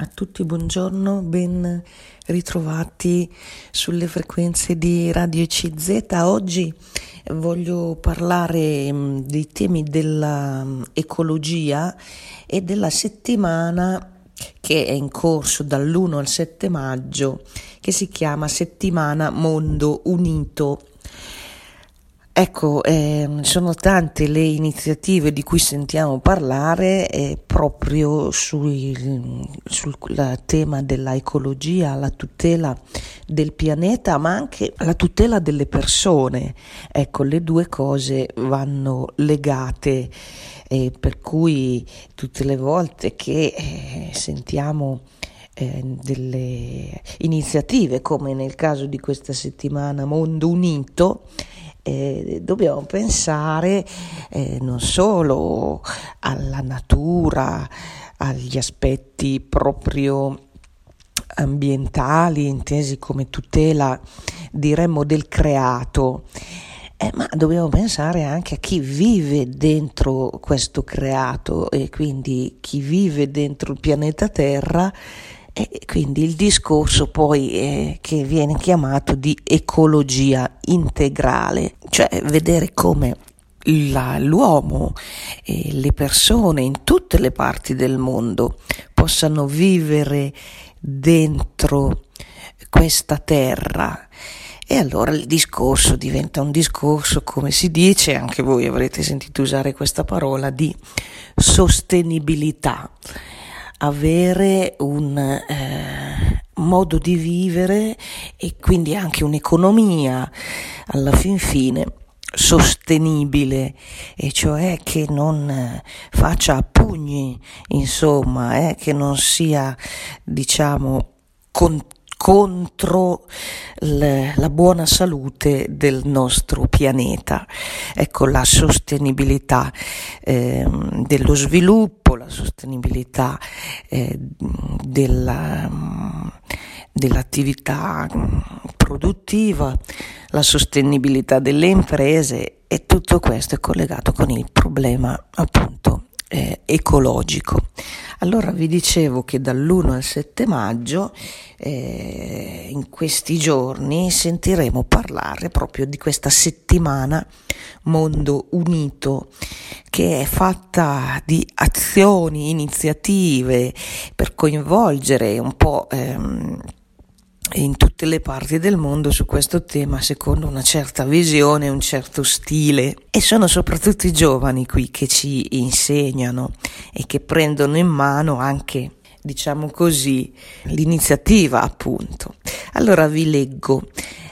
A tutti buongiorno, ben ritrovati sulle frequenze di Radio CZ. Oggi voglio parlare mm, dei temi dell'ecologia e della settimana che è in corso dall'1 al 7 maggio, che si chiama Settimana Mondo Unito Ecco, eh, sono tante le iniziative di cui sentiamo parlare eh, proprio sui, sul tema dell'ecologia, la tutela del pianeta, ma anche la tutela delle persone. Ecco, le due cose vanno legate, eh, per cui tutte le volte che eh, sentiamo eh, delle iniziative, come nel caso di questa settimana Mondo Unito, eh, dobbiamo pensare eh, non solo alla natura, agli aspetti proprio ambientali, intesi come tutela, diremmo, del creato, eh, ma dobbiamo pensare anche a chi vive dentro questo creato e quindi chi vive dentro il pianeta Terra e quindi il discorso poi eh, che viene chiamato di ecologia integrale, cioè vedere come la, l'uomo e le persone in tutte le parti del mondo possano vivere dentro questa terra. E allora il discorso diventa un discorso, come si dice, anche voi avrete sentito usare questa parola, di sostenibilità avere un eh, modo di vivere e quindi anche un'economia alla fin fine sostenibile. E cioè che non eh, faccia pugni insomma eh, che non sia diciamo con, contro la buona salute del nostro pianeta. Ecco la sostenibilità eh, dello sviluppo la sostenibilità eh, della, dell'attività produttiva, la sostenibilità delle imprese e tutto questo è collegato con il problema appunto eh, ecologico. Allora vi dicevo che dall'1 al 7 maggio, eh, in questi giorni, sentiremo parlare proprio di questa settimana Mondo Unito che è fatta di azioni, iniziative per coinvolgere un po' ehm, in tutte le parti del mondo su questo tema secondo una certa visione, un certo stile. E sono soprattutto i giovani qui che ci insegnano e che prendono in mano anche diciamo così l'iniziativa appunto. Allora vi leggo.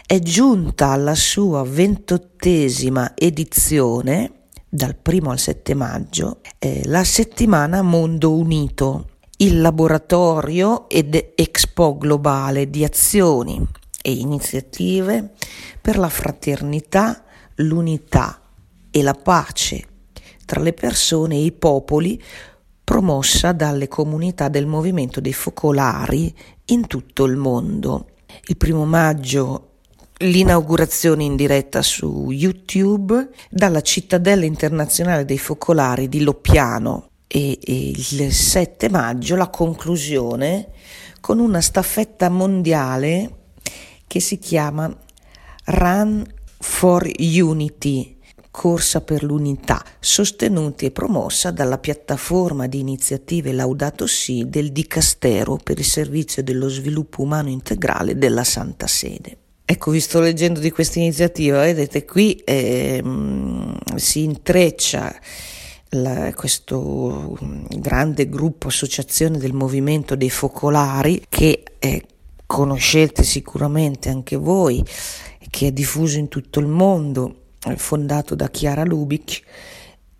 È giunta alla sua ventottesima edizione dal primo al 7 maggio eh, la settimana Mondo Unito il laboratorio ed Expo globale di azioni e iniziative per la fraternità, l'unità e la pace tra le persone e i popoli promossa dalle comunità del movimento dei focolari in tutto il mondo. Il primo maggio l'inaugurazione in diretta su YouTube dalla cittadella internazionale dei focolari di Loppiano e, e il 7 maggio la conclusione con una staffetta mondiale che si chiama Run for Unity, corsa per l'unità, sostenuta e promossa dalla piattaforma di iniziative Laudato Si del Dicastero per il servizio dello sviluppo umano integrale della Santa Sede. Ecco, vi sto leggendo di questa iniziativa, vedete qui eh, si intreccia la, questo grande gruppo, associazione del movimento dei focolari che eh, conoscete sicuramente anche voi, che è diffuso in tutto il mondo, fondato da Chiara Lubic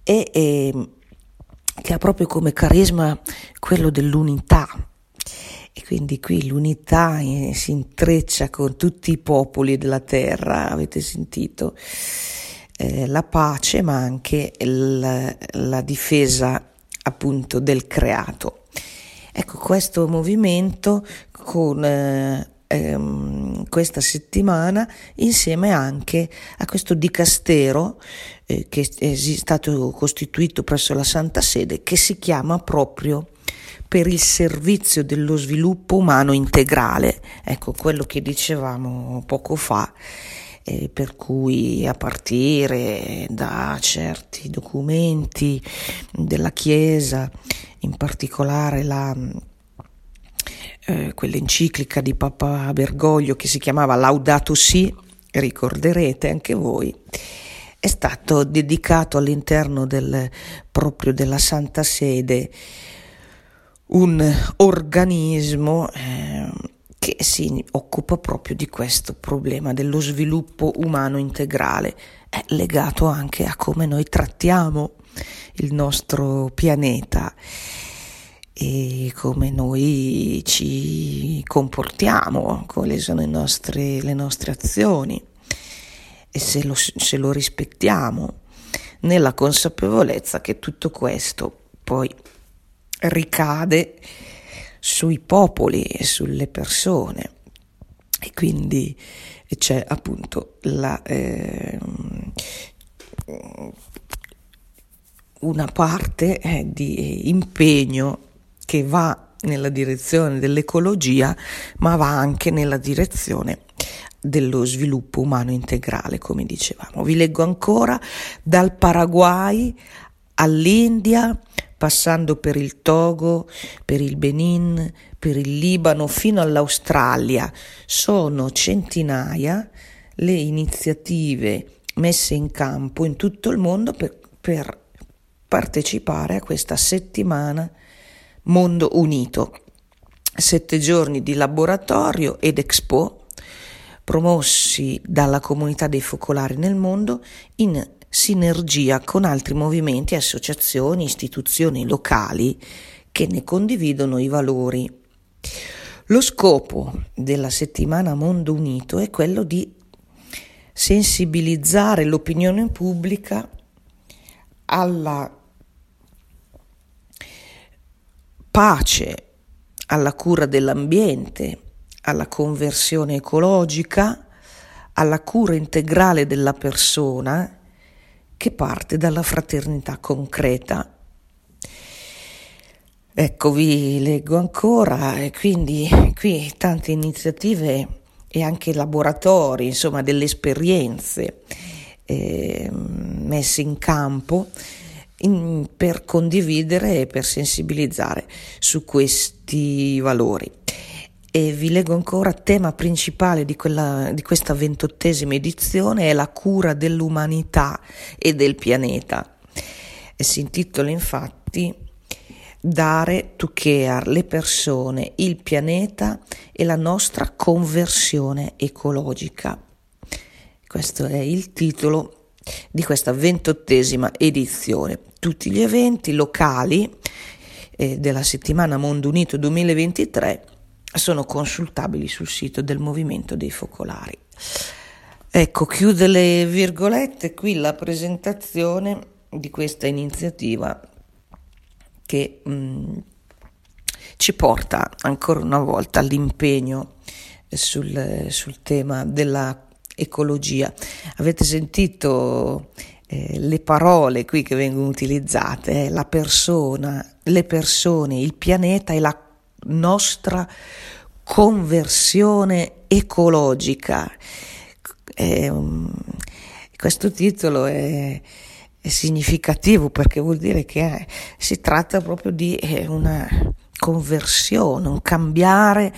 e, e che ha proprio come carisma quello dell'unità. E quindi qui l'unità eh, si intreccia con tutti i popoli della terra, avete sentito? Eh, la pace ma anche il, la difesa appunto del creato. Ecco, questo movimento con eh, ehm, questa settimana insieme anche a questo dicastero eh, che è stato costituito presso la Santa Sede che si chiama proprio per il servizio dello sviluppo umano integrale. Ecco quello che dicevamo poco fa, eh, per cui a partire da certi documenti della Chiesa, in particolare la eh, quell'enciclica di Papa Bergoglio che si chiamava Laudato Si, ricorderete anche voi, è stato dedicato all'interno del, proprio della Santa Sede un organismo eh, che si occupa proprio di questo problema dello sviluppo umano integrale, è legato anche a come noi trattiamo il nostro pianeta e come noi ci comportiamo, quali sono le nostre, le nostre azioni e se lo, se lo rispettiamo, nella consapevolezza che tutto questo poi ricade sui popoli e sulle persone e quindi c'è appunto la, eh, una parte eh, di impegno che va nella direzione dell'ecologia, ma va anche nella direzione dello sviluppo umano integrale, come dicevamo. Vi leggo ancora dal Paraguay all'India, passando per il Togo, per il Benin, per il Libano, fino all'Australia. Sono centinaia le iniziative messe in campo in tutto il mondo per, per partecipare a questa settimana Mondo Unito, sette giorni di laboratorio ed expo promossi dalla comunità dei focolari nel mondo in sinergia con altri movimenti, associazioni, istituzioni locali che ne condividono i valori. Lo scopo della settimana Mondo Unito è quello di sensibilizzare l'opinione pubblica alla pace, alla cura dell'ambiente, alla conversione ecologica, alla cura integrale della persona che parte dalla fraternità concreta. Ecco, vi leggo ancora, e quindi qui tante iniziative e anche laboratori, insomma, delle esperienze eh, messe in campo in, per condividere e per sensibilizzare su questi valori. E vi leggo ancora, tema principale di, quella, di questa ventottesima edizione è la cura dell'umanità e del pianeta. E si intitola infatti Dare to care le persone, il pianeta e la nostra conversione ecologica. Questo è il titolo di questa ventottesima edizione. Tutti gli eventi locali eh, della settimana Mondo Unito 2023 sono consultabili sul sito del Movimento dei Focolari. Ecco, chiude le virgolette qui la presentazione di questa iniziativa che mh, mm, ci porta ancora una volta all'impegno sul, sul tema della ecologia. Avete sentito eh, le parole qui che vengono utilizzate, eh, la persona, le persone, il pianeta e la nostra conversione ecologica. Eh, questo titolo è, è, significativo perché vuol dire che si tratta proprio di eh, una conversione, un cambiare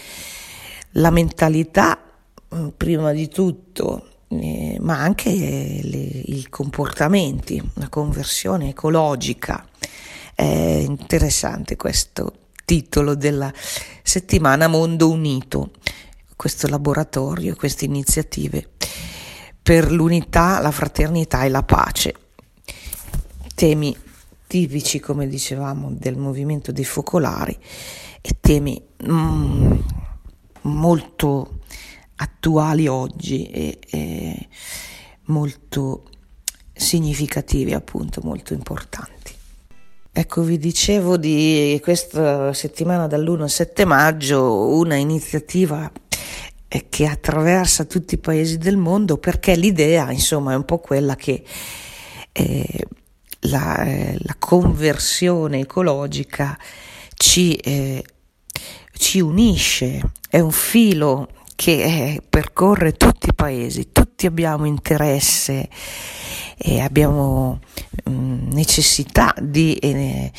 la mentalità Mm, prima di tutto, eh, ma anche le, i comportamenti, una conversione ecologica. È interessante questo titolo della settimana Mondo Unito, questo laboratorio, queste iniziative per l'unità, la fraternità e la pace. Temi tipici, come dicevamo, del movimento dei focolari e temi mm, molto attuali oggi e, e molto significativi, appunto, molto importanti. Ecco, vi dicevo di questa settimana dall'1 al 7 maggio una iniziativa eh, che attraversa tutti i paesi del mondo perché l'idea, insomma, è un po' quella che eh, la, eh, la conversione ecologica ci, eh, ci unisce, è un filo che eh, percorre tutti i paesi, tutti abbiamo interesse e abbiamo mm, necessità di, eh,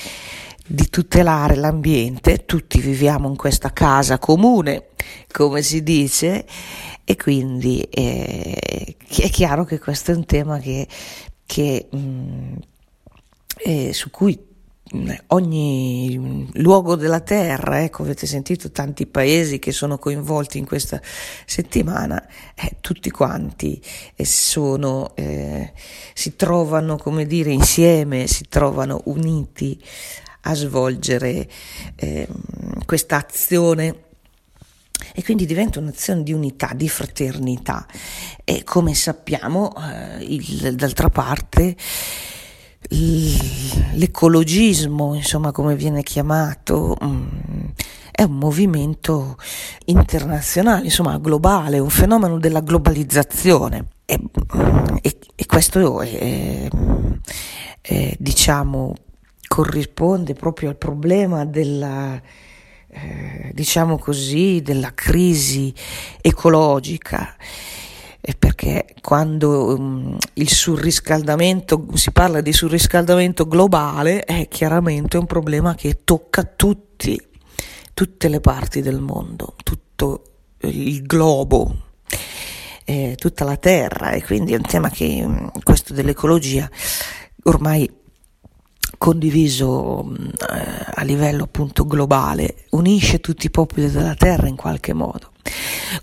di tutelare l'ambiente, tutti viviamo in questa casa comune, come si dice, e quindi eh, è chiaro che questo è un tema che, che, mh, mm, eh, su cui ogni luogo della terra, ecco, avete sentito tanti paesi che sono coinvolti in questa settimana, eh, tutti quanti eh, sono, eh, si trovano, come dire, insieme, si trovano uniti a svolgere eh, questa azione. E quindi diventa un'azione di unità, di fraternità. E come sappiamo, eh, il, d'altra parte, l'ecologismo, insomma come viene chiamato, mm, è un movimento internazionale, insomma globale, un fenomeno della globalizzazione. E, mm, e, e questo è, è, diciamo corrisponde proprio al problema della eh, diciamo così della crisi ecologica perché quando um, il surriscaldamento, si parla di surriscaldamento globale, è chiaramente un problema che tocca tutti, tutte le parti del mondo, tutto il globo, eh, tutta la terra. E quindi è un tema che um, questo dell'ecologia ormai condiviso eh, a livello appunto globale unisce tutti i popoli della terra in qualche modo.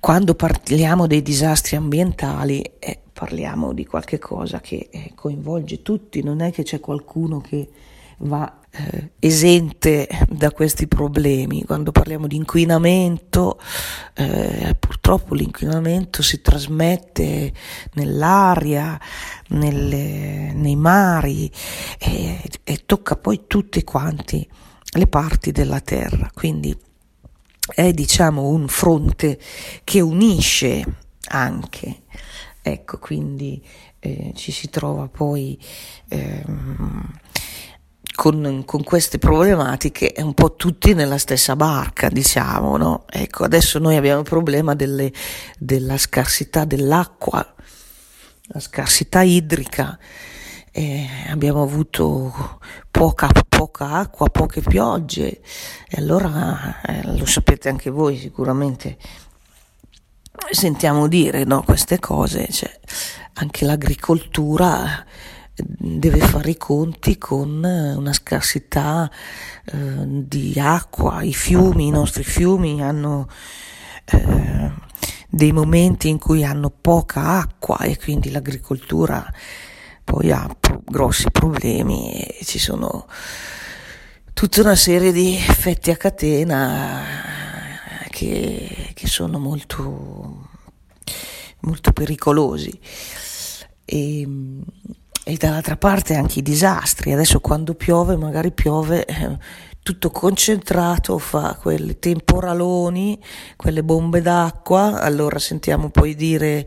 Quando parliamo dei disastri ambientali eh, parliamo di qualche cosa che eh, coinvolge tutti, non è che c'è qualcuno che va eh, esente da questi problemi. Quando parliamo di inquinamento, eh, purtroppo l'inquinamento si trasmette nell'aria, nelle, nei mari e, e tocca poi tutte quanti le parti della terra. Quindi è diciamo un fronte che unisce anche, ecco quindi eh, ci si trova poi ehm, con, con, queste problematiche un po' tutti nella stessa barca, diciamo, no? Ecco, adesso noi abbiamo il problema delle, della scarsità dell'acqua, la scarsità idrica eh, abbiamo avuto poca, poca, acqua, poche piogge e allora eh, lo sapete anche voi sicuramente sentiamo dire no, queste cose, cioè, anche l'agricoltura deve fare i conti con una scarsità eh, di acqua, i fiumi, i nostri fiumi hanno eh, dei momenti in cui hanno poca acqua e quindi l'agricoltura poi ha pro- grossi problemi e ci sono tutta una serie di effetti a catena che, che sono molto, molto pericolosi. E, e dall'altra parte anche i disastri. Adesso quando piove, magari piove eh, tutto concentrato, fa quei temporaloni, quelle bombe d'acqua, allora sentiamo poi dire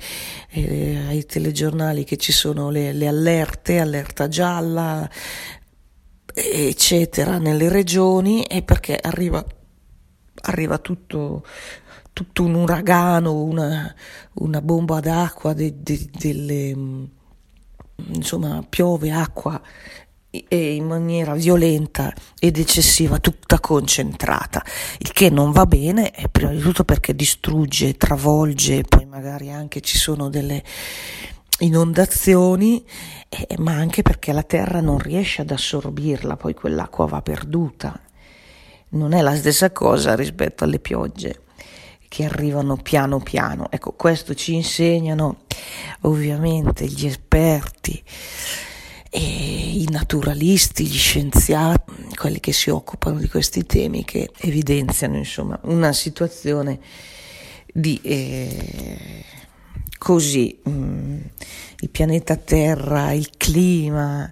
eh, ai telegiornali che ci sono le, le allerte, allerta gialla, eccetera, nelle regioni e perché arriva, arriva tutto, tutto un uragano, una, una bomba d'acqua, de, de, delle, insomma piove acqua e in maniera violenta ed eccessiva, tutta concentrata, il che non va bene, prima di tutto perché distrugge, travolge, poi magari anche ci sono delle inondazioni, eh, ma anche perché la terra non riesce ad assorbirla, poi quell'acqua va perduta. Non è la stessa cosa rispetto alle piogge che arrivano piano piano. Ecco, questo ci insegnano ovviamente gli esperti i naturalisti, gli scienziati, quelli che si occupano di questi temi, che evidenziano insomma una situazione di eh, così mh, mm, il pianeta Terra, il clima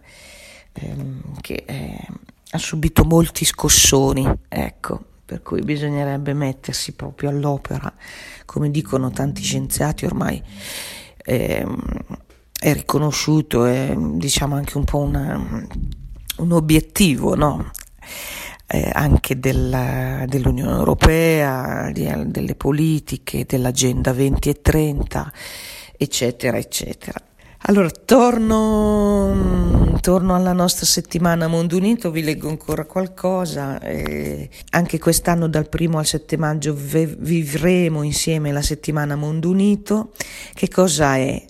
ehm, che eh, ha subito molti scossoni, ecco, per cui bisognerebbe mettersi proprio all'opera, come dicono tanti scienziati ormai. Ehm, è riconosciuto, è diciamo anche un po' una, un obiettivo, no? eh, anche della, dell'Unione Europea, di, delle politiche, dell'Agenda 20 e 30, eccetera, eccetera. Allora, torno, torno, alla nostra settimana Mondo Unito, vi leggo ancora qualcosa. Eh, anche quest'anno dal primo al 7 maggio ve- vivremo insieme la settimana Mondo Unito. Che cosa è?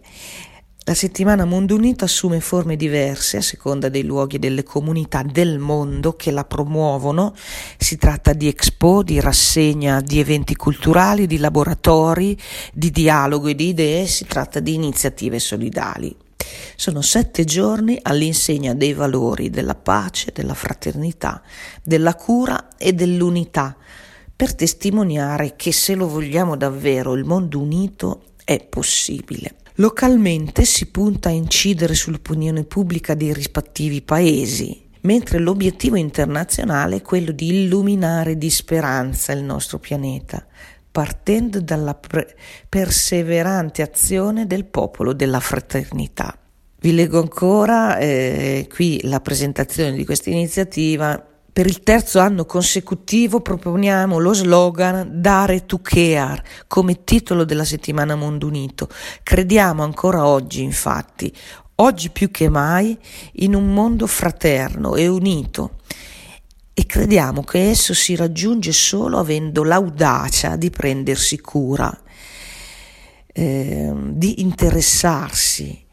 La settimana Mondo Unito assume forme diverse a seconda dei luoghi e delle comunità del mondo che la promuovono. Si tratta di expo, di rassegna, di eventi culturali, di laboratori, di dialogo e di idee, si tratta di iniziative solidali. Sono sette giorni all'insegna dei valori della pace, della fraternità, della cura e dell'unità, per testimoniare che se lo vogliamo davvero il mondo unito è possibile. Localmente si punta a incidere sull'opinione pubblica dei rispettivi paesi, mentre l'obiettivo internazionale è quello di illuminare di speranza il nostro pianeta, partendo dalla pre- perseverante azione del popolo della fraternità. Vi leggo ancora eh, qui la presentazione di questa iniziativa per il terzo anno consecutivo proponiamo lo slogan Dare to Care come titolo della settimana Mondo Unito. Crediamo ancora oggi, infatti, oggi più che mai, in un mondo fraterno e unito e crediamo che esso si raggiunge solo avendo l'audacia di prendersi cura, eh, di interessarsi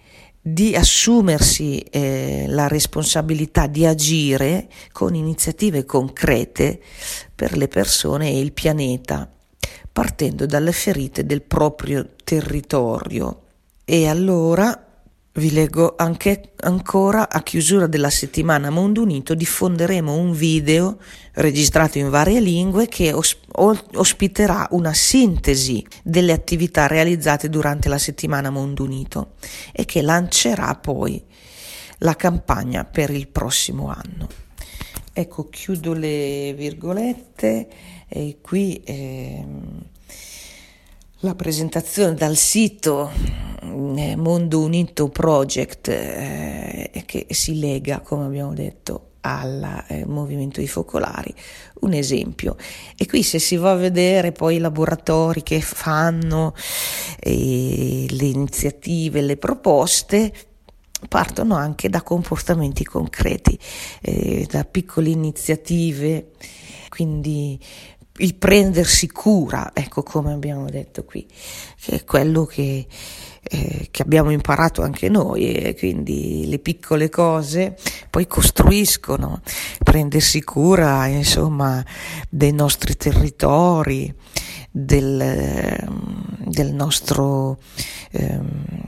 di assumersi eh, la responsabilità di agire con iniziative concrete per le persone e il pianeta, partendo dalle ferite del proprio territorio. E allora vi leggo anche ancora a chiusura della settimana Mondo Unito diffonderemo un video registrato in varie lingue che os- ospiterà una sintesi delle attività realizzate durante la settimana Mondo Unito e che lancerà poi la campagna per il prossimo anno. Ecco, chiudo le virgolette e qui eh, la presentazione dal sito eh, Mondo Unito Project eh, che si lega, come abbiamo detto, al eh, movimento dei focolari, un esempio. E qui se si va a vedere poi i laboratori che fanno, eh, le iniziative, le proposte, partono anche da comportamenti concreti, eh, da piccole iniziative, quindi il prendersi cura, ecco come abbiamo detto qui, che è quello che, eh, che abbiamo imparato anche noi, e quindi le piccole cose poi costruiscono, prendersi cura, insomma, dei nostri territori, del, del nostro... Ehm,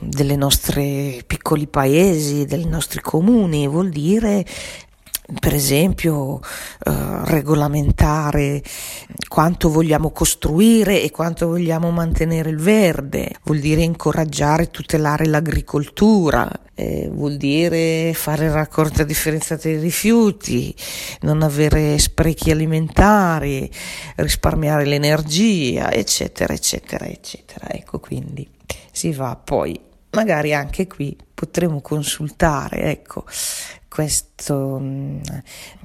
delle nostre piccoli paesi, dei nostri comuni, vuol dire per esempio eh, regolamentare quanto vogliamo costruire e quanto vogliamo mantenere il verde, vuol dire incoraggiare e tutelare l'agricoltura, eh, vuol dire fare raccolta differenziata dei rifiuti, non avere sprechi alimentari, risparmiare l'energia, eccetera, eccetera, eccetera. Ecco, quindi si va poi magari anche qui potremo consultare, ecco, queste um,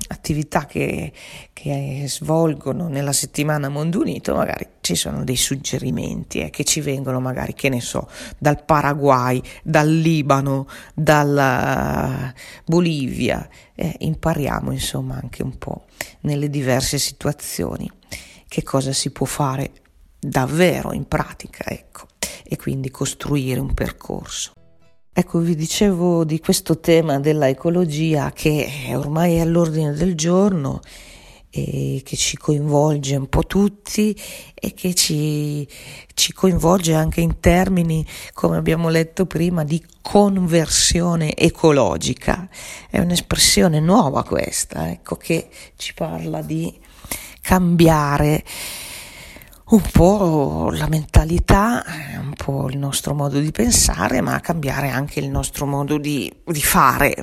attività che, che, svolgono nella settimana Mondo Unito, magari ci sono dei suggerimenti eh, che ci vengono magari, che ne so, dal Paraguay, dal Libano, dalla Bolivia, eh, impariamo insomma anche un po' nelle diverse situazioni che cosa si può fare davvero in pratica, ecco, e quindi costruire un percorso. Ecco, vi dicevo di questo tema della ecologia che ormai è all'ordine del giorno e che ci coinvolge un po' tutti e che ci, ci coinvolge anche in termini, come abbiamo letto prima, di conversione ecologica. È un'espressione nuova questa, ecco, che ci parla di cambiare un po' la mentalità, un po' il nostro modo di pensare, ma cambiare anche il nostro modo di, di fare,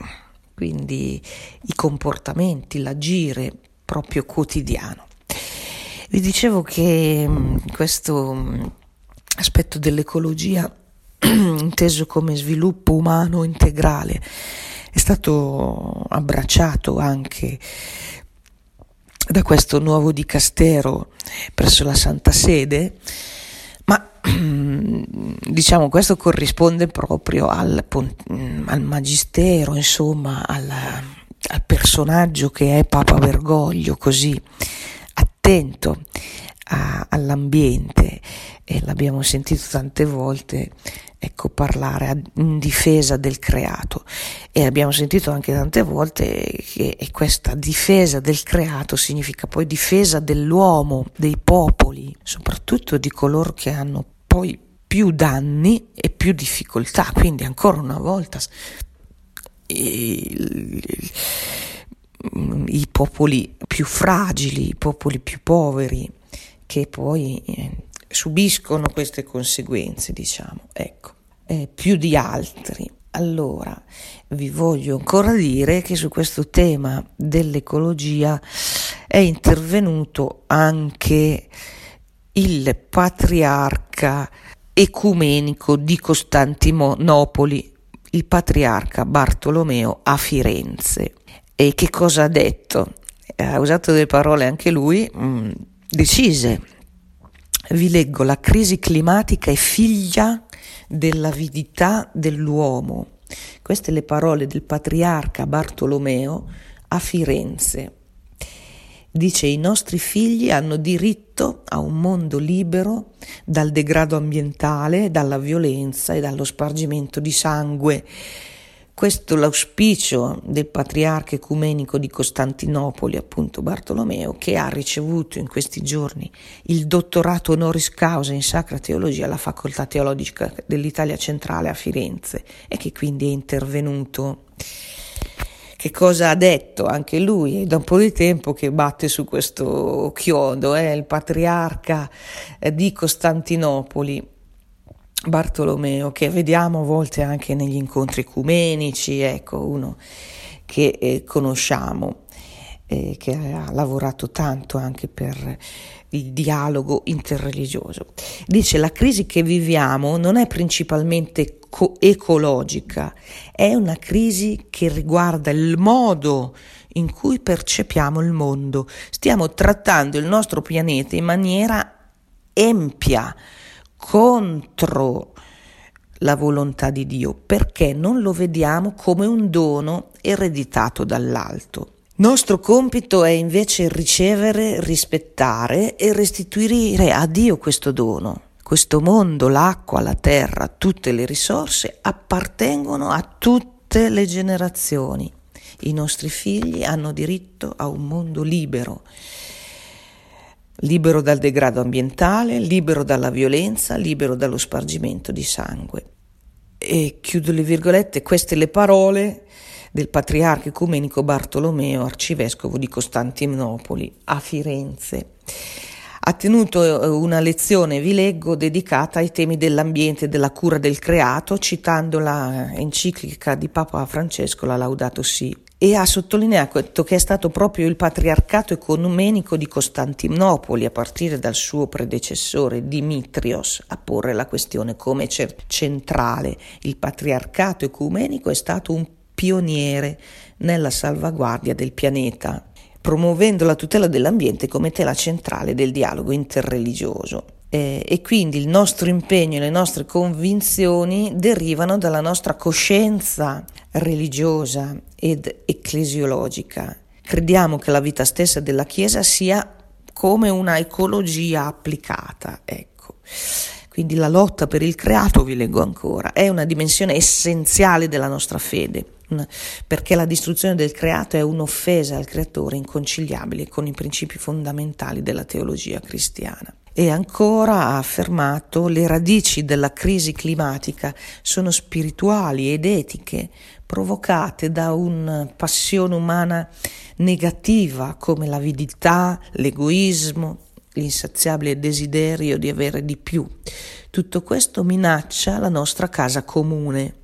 quindi i comportamenti, l'agire proprio quotidiano. Vi dicevo che mm, questo mm, aspetto dell'ecologia, inteso come sviluppo umano integrale, è stato abbracciato anche da questo nuovo dicastero presso la Santa Sede, ma diciamo questo corrisponde proprio al, al magistero, insomma, al, al personaggio che è Papa Bergoglio, così attento a, all'ambiente e l'abbiamo sentito tante volte ecco, parlare in difesa del creato. E abbiamo sentito anche tante volte che questa difesa del creato significa poi difesa dell'uomo, dei popoli, soprattutto di coloro che hanno poi più danni e più difficoltà, quindi ancora una volta i, i popoli più fragili, i popoli più poveri che poi eh, subiscono queste conseguenze, diciamo, ecco, eh, più di altri. Allora, vi voglio ancora dire che su questo tema dell'ecologia è intervenuto anche il patriarca ecumenico di Costantinopoli, il patriarca Bartolomeo a Firenze. E che cosa ha detto? Ha usato delle parole anche lui mh, mm, decise. Vi leggo, la crisi climatica è figlia dell'avidità dell'uomo. Queste le parole del patriarca Bartolomeo a Firenze. Dice i nostri figli hanno diritto a un mondo libero dal degrado ambientale, dalla violenza e dallo spargimento di sangue. Questo l'auspicio del patriarca ecumenico di Costantinopoli, appunto Bartolomeo, che ha ricevuto in questi giorni il dottorato honoris causa in Sacra Teologia alla Facoltà Teologica dell'Italia Centrale a Firenze e che quindi è intervenuto. Che cosa ha detto anche lui? È da un po' di tempo che batte su questo chiodo, eh? il patriarca eh, di Costantinopoli Bartolomeo, che vediamo a volte anche negli incontri ecumenici, ecco, uno che eh, conosciamo, eh, che ha lavorato tanto anche per il dialogo interreligioso. Dice la crisi che viviamo non è principalmente co- ecologica, è una crisi che riguarda il modo in cui percepiamo il mondo. Stiamo trattando il nostro pianeta in maniera empia contro la volontà di Dio perché non lo vediamo come un dono ereditato dall'alto. Nostro compito è invece ricevere, rispettare e restituire a Dio questo dono. Questo mondo, l'acqua, la terra, tutte le risorse appartengono a tutte le generazioni. I nostri figli hanno diritto a un mondo libero libero dal degrado ambientale, libero dalla violenza, libero dallo spargimento di sangue. E chiudo le virgolette, queste le parole del patriarca ecumenico Bartolomeo, arcivescovo di Costantinopoli, a Firenze. Ha tenuto eh, una lezione, vi leggo, dedicata ai temi dell'ambiente e della cura del creato, citando la enciclica di Papa Francesco, la Laudato Si, e ha sottolineato che è stato proprio il patriarcato ecumenico di Costantinopoli, a partire dal suo predecessore Dimitrios, a porre la questione come centrale. Il patriarcato ecumenico è stato un pioniere nella salvaguardia del pianeta, promuovendo la tutela dell'ambiente come tela centrale del dialogo interreligioso. Eh, e quindi il nostro impegno e le nostre convinzioni derivano dalla nostra coscienza religiosa ed ecclesiologica. Crediamo che la vita stessa della Chiesa sia come una ecologia applicata, ecco. Quindi la lotta per il creato, vi leggo ancora, è una dimensione essenziale della nostra fede, perché la distruzione del creato è un'offesa al creatore inconciliabile con i principi fondamentali della teologia cristiana. E ancora ha affermato le radici della crisi climatica sono spirituali ed etiche, provocate da una passione umana negativa come l'avidità, l'egoismo, l'insaziabile desiderio di avere di più. Tutto questo minaccia la nostra casa comune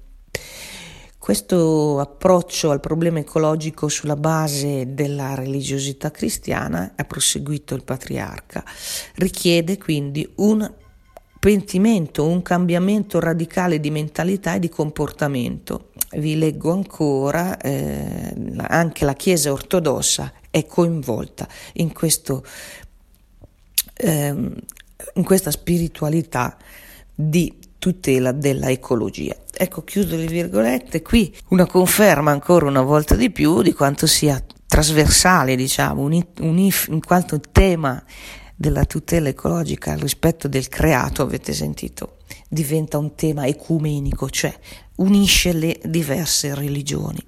questo approccio al problema ecologico sulla base della religiosità cristiana, ha proseguito il patriarca, richiede quindi un pentimento, un cambiamento radicale di mentalità e di comportamento. Vi leggo ancora, eh, anche la Chiesa ortodossa è coinvolta in, questo, eh, in questa spiritualità di tutela della ecologia. Ecco, chiudo le virgolette, qui una conferma ancora una volta di più di quanto sia trasversale, diciamo, un, un, in quanto tema della tutela ecologica al rispetto del creato, avete sentito, diventa un tema ecumenico, cioè unisce le diverse religioni.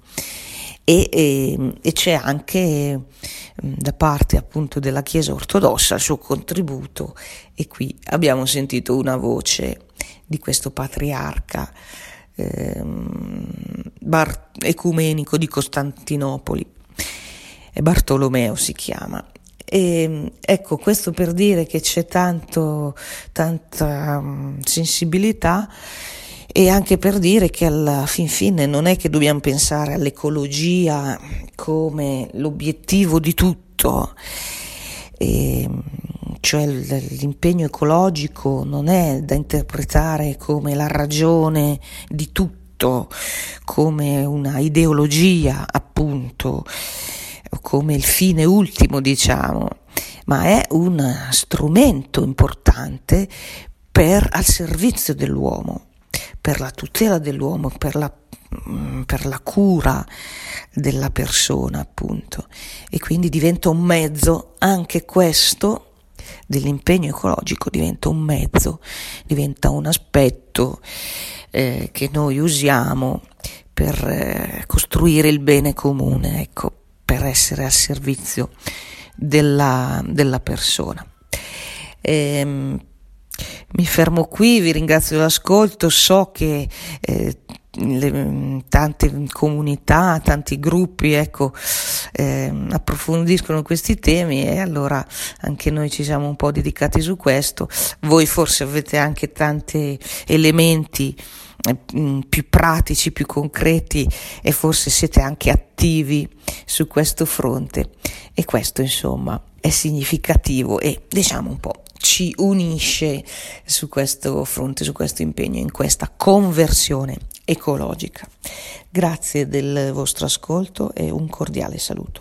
E, e, e, c'è anche da parte appunto della Chiesa ortodossa il suo contributo. E qui abbiamo sentito una voce di questo patriarca. ehm, bar- ecumenico di Costantinopoli, Bartolomeo si chiama, e, ecco, questo per dire che c'è tanto, tanta um, sensibilità e anche per dire che alla fin fine non è che dobbiamo pensare all'ecologia come l'obiettivo di tutto, e, cioè l'impegno ecologico non è da interpretare come la ragione di tutto, come una ideologia appunto come il fine ultimo, diciamo, ma è un strumento importante per, al servizio dell'uomo, per la tutela dell'uomo, per la, mm, per la cura della persona, appunto. E quindi diventa un mezzo anche questo dell'impegno ecologico diventa un mezzo, diventa un aspetto eh, che noi usiamo per eh, costruire il bene comune, ecco per essere al servizio della, della persona. Ehm, mi fermo qui, vi ringrazio dell'ascolto, so che eh, le, tante comunità, tanti gruppi ecco, eh, approfondiscono questi temi e allora anche noi ci siamo un po' dedicati su questo. Voi forse avete anche tanti elementi Mm, più pratici, più concreti e forse siete anche attivi su questo fronte e questo insomma è significativo e diciamo un po' ci unisce su questo fronte, su questo impegno, in questa conversione ecologica. Grazie del vostro ascolto e un cordiale saluto.